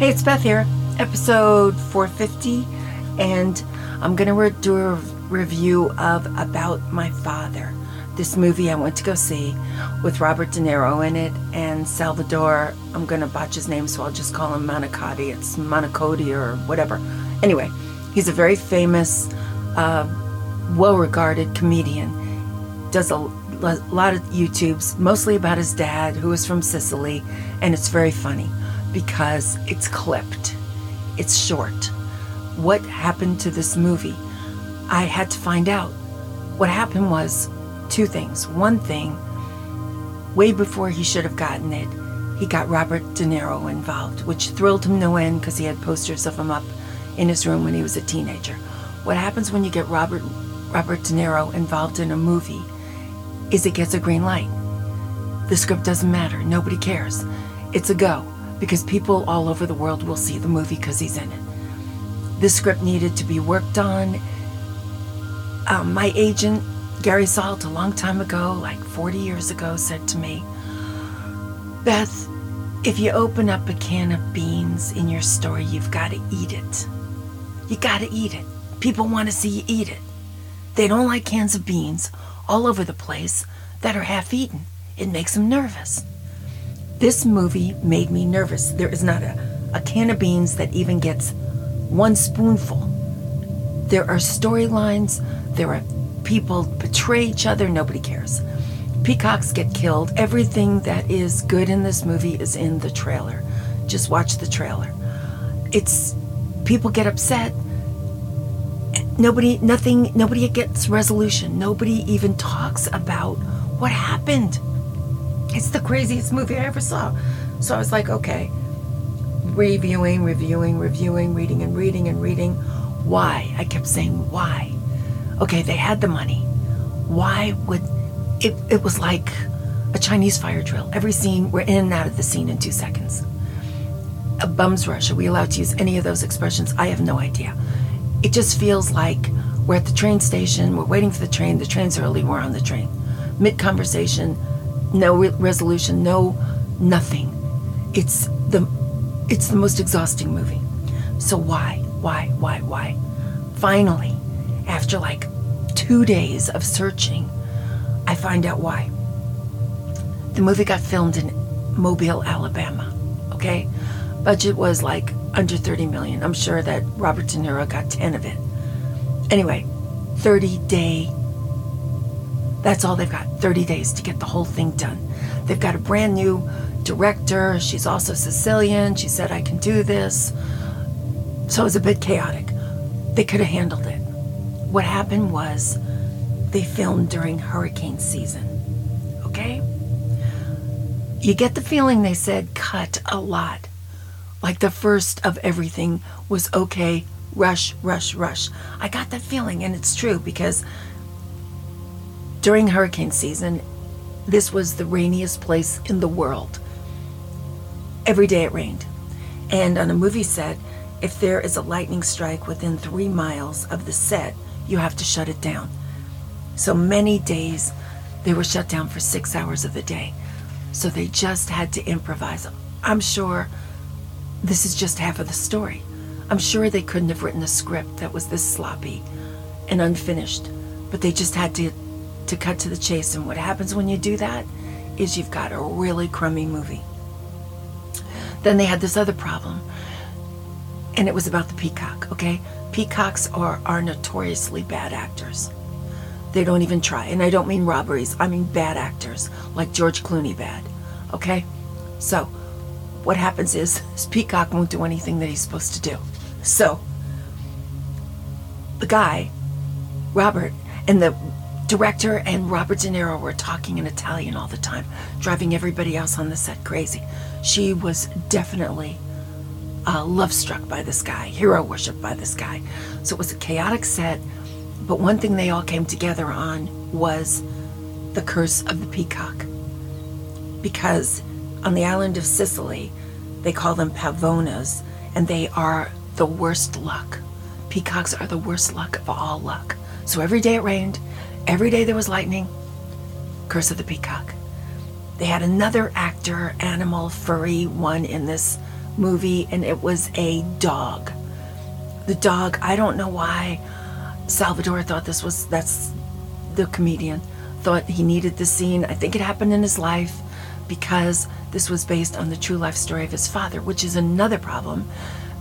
Hey, it's Beth here, episode 450, and I'm going to re- do a review of About My Father, this movie I went to go see with Robert De Niro in it and Salvador. I'm going to botch his name, so I'll just call him Manicotti. It's Monacotti or whatever. Anyway, he's a very famous, uh, well regarded comedian. Does a lot of YouTubes, mostly about his dad, who is from Sicily, and it's very funny because it's clipped, it's short. What happened to this movie? I had to find out. What happened was two things. One thing, way before he should have gotten it, he got Robert De Niro involved, which thrilled him no end because he had posters of him up in his room when he was a teenager. What happens when you get Robert Robert De Niro involved in a movie is it gets a green light. The script doesn't matter. Nobody cares. It's a go because people all over the world will see the movie because he's in it. This script needed to be worked on. Um, my agent, Gary Salt, a long time ago, like 40 years ago, said to me, Beth, if you open up a can of beans in your story, you've got to eat it. You got to eat it. People want to see you eat it. They don't like cans of beans all over the place that are half eaten. It makes them nervous. This movie made me nervous. There is not a, a can of beans that even gets one spoonful. There are storylines, there are people betray each other, nobody cares. Peacocks get killed. Everything that is good in this movie is in the trailer. Just watch the trailer. It's people get upset. Nobody, nothing, nobody gets resolution. Nobody even talks about what happened. It's the craziest movie I ever saw. So I was like, okay, reviewing, reviewing, reviewing, reading and reading and reading. Why? I kept saying, why? Okay, they had the money. Why would it? It was like a Chinese fire drill. Every scene, we're in and out of the scene in two seconds. A bum's rush. Are we allowed to use any of those expressions? I have no idea. It just feels like we're at the train station, we're waiting for the train, the train's early, we're on the train. Mid conversation, no re- resolution, no nothing. It's the it's the most exhausting movie. So why, why, why, why? Finally, after like two days of searching, I find out why. The movie got filmed in Mobile, Alabama. Okay, budget was like under 30 million. I'm sure that Robert De Niro got 10 of it. Anyway, 30 day that's all they've got 30 days to get the whole thing done. They've got a brand new director. She's also Sicilian. She said, I can do this. So it was a bit chaotic. They could have handled it. What happened was they filmed during hurricane season. Okay? You get the feeling they said cut a lot. Like the first of everything was okay, rush, rush, rush. I got that feeling, and it's true because during hurricane season, this was the rainiest place in the world. Every day it rained. And on a movie set, if there is a lightning strike within three miles of the set, you have to shut it down. So many days they were shut down for six hours of the day. So they just had to improvise. I'm sure this is just half of the story. I'm sure they couldn't have written a script that was this sloppy and unfinished, but they just had to to cut to the chase. And what happens when you do that is you've got a really crummy movie. Then they had this other problem, and it was about the peacock, okay? Peacocks are, are notoriously bad actors. They don't even try. And I don't mean robberies, I mean bad actors, like George Clooney bad, okay? So, what happens is this peacock won't do anything that he's supposed to do. So, the guy, Robert, and the director and Robert De Niro were talking in Italian all the time, driving everybody else on the set crazy. She was definitely uh, love struck by this guy, hero worshipped by this guy. So it was a chaotic set, but one thing they all came together on was the curse of the peacock. Because on the island of Sicily, they call them pavonas, and they are the worst luck. Peacocks are the worst luck of all luck. So every day it rained, Every day there was lightning. Curse of the Peacock. They had another actor, animal, furry one in this movie, and it was a dog. The dog, I don't know why Salvador thought this was, that's the comedian, thought he needed the scene. I think it happened in his life because this was based on the true life story of his father, which is another problem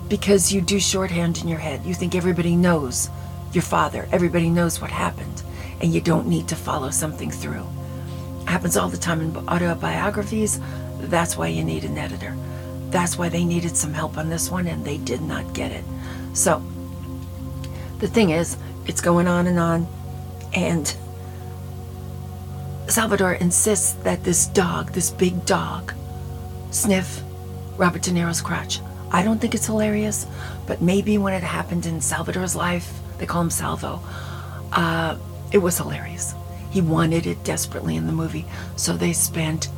because you do shorthand in your head. You think everybody knows your father, everybody knows what happened, and you don't need to follow something through. It happens all the time in autobiographies. That's why you need an editor. That's why they needed some help on this one, and they did not get it. So, the thing is, it's going on and on, and Salvador insists that this dog, this big dog, sniff Robert De Niro's crotch. I don't think it's hilarious, but maybe when it happened in Salvador's life, they call him Salvo, uh, it was hilarious. He wanted it desperately in the movie, so they spent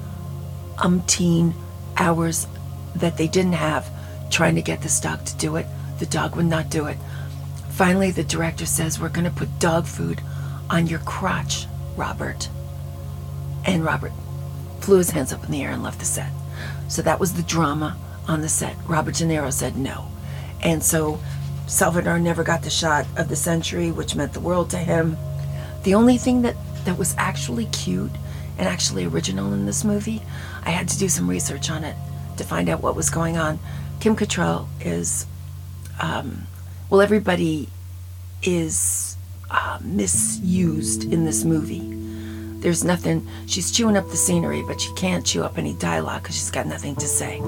umpteen hours that they didn't have trying to get this dog to do it. The dog would not do it. Finally, the director says, We're going to put dog food on your crotch, Robert. And Robert flew his hands up in the air and left the set. So that was the drama on the set. Robert De Niro said no. And so Salvador never got the shot of the century, which meant the world to him. The only thing that, that was actually cute and actually original in this movie, I had to do some research on it to find out what was going on. Kim Cattrall is, um, well, everybody is uh, misused in this movie. There's nothing, she's chewing up the scenery, but she can't chew up any dialogue because she's got nothing to say.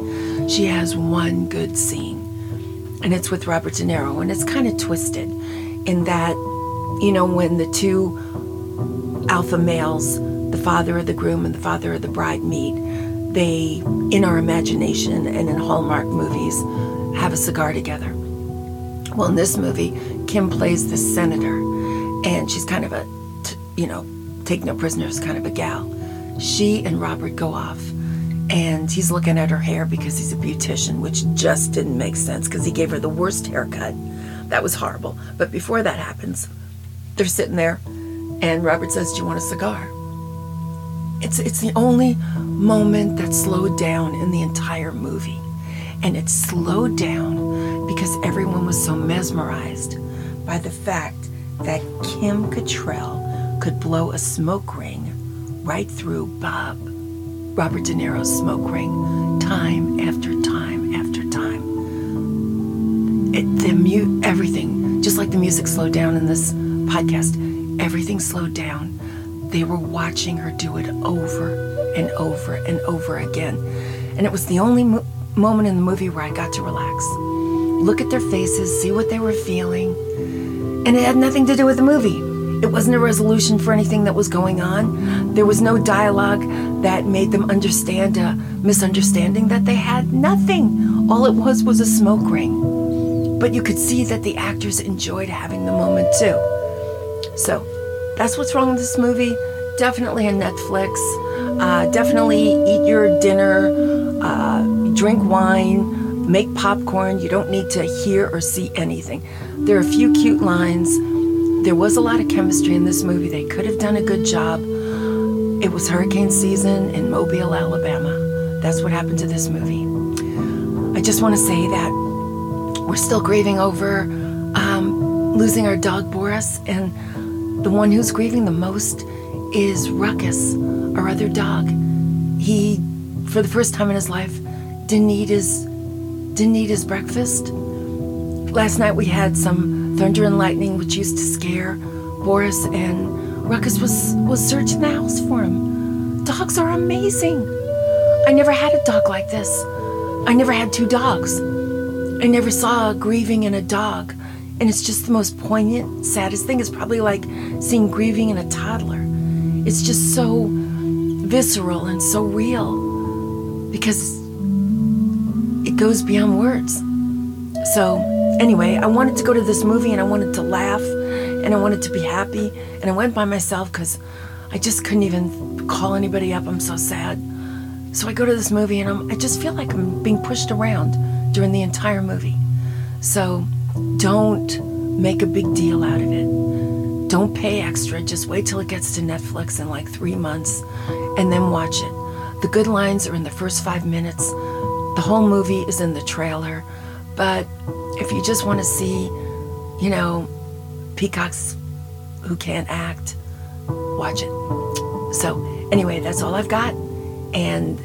She has one good scene, and it's with Robert De Niro, and it's kind of twisted in that, you know, when the two alpha males, the father of the groom and the father of the bride, meet, they, in our imagination and in Hallmark movies, have a cigar together. Well, in this movie, Kim plays the senator, and she's kind of a, you know, take no prisoners kind of a gal. She and Robert go off, and he's looking at her hair because he's a beautician, which just didn't make sense because he gave her the worst haircut. That was horrible. But before that happens, they're sitting there, and Robert says, Do you want a cigar? It's, it's the only moment that slowed down in the entire movie. And it slowed down because everyone was so mesmerized by the fact that Kim Cattrall could blow a smoke ring right through Bob, Robert De Niro's smoke ring, time after time after time. It, the mute, everything, just like the music slowed down in this podcast, everything slowed down. They were watching her do it over and over and over again. And it was the only mo- moment in the movie where I got to relax. Look at their faces, see what they were feeling. And it had nothing to do with the movie. It wasn't a resolution for anything that was going on. There was no dialogue that made them understand a misunderstanding that they had. Nothing. All it was was a smoke ring. But you could see that the actors enjoyed having the moment too. So that's what's wrong with this movie. Definitely a Netflix. Uh, definitely eat your dinner, uh, drink wine, make popcorn. You don't need to hear or see anything. There are a few cute lines there was a lot of chemistry in this movie. They could have done a good job. It was hurricane season in Mobile, Alabama. That's what happened to this movie. I just want to say that we're still grieving over um, losing our dog Boris, and the one who's grieving the most is Ruckus, our other dog. He, for the first time in his life, didn't eat his didn't eat his breakfast. Last night we had some thunder and lightning, which used to scare Boris, and Ruckus was, was searching the house for him. Dogs are amazing. I never had a dog like this. I never had two dogs. I never saw a grieving in a dog. And it's just the most poignant, saddest thing. It's probably like seeing grieving in a toddler. It's just so visceral and so real because it goes beyond words. So, anyway, I wanted to go to this movie and I wanted to laugh and I wanted to be happy. And I went by myself because I just couldn't even call anybody up. I'm so sad. So I go to this movie and I'm, I just feel like I'm being pushed around during the entire movie. So don't make a big deal out of it. Don't pay extra. Just wait till it gets to Netflix in like three months and then watch it. The good lines are in the first five minutes. The whole movie is in the trailer, but if you just want to see, you know, peacocks who can't act, watch it. So, anyway, that's all I've got. And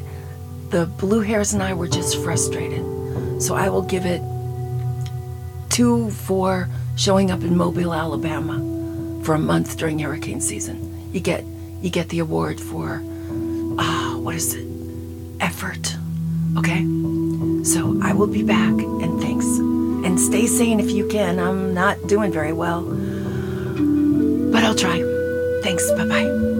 the blue hairs and I were just frustrated. So I will give it two for showing up in Mobile, Alabama for a month during hurricane season. You get you get the award for ah, what is it? Effort. Okay? So I will be back and thanks. And stay sane if you can. I'm not doing very well. But I'll try. Thanks. Bye-bye.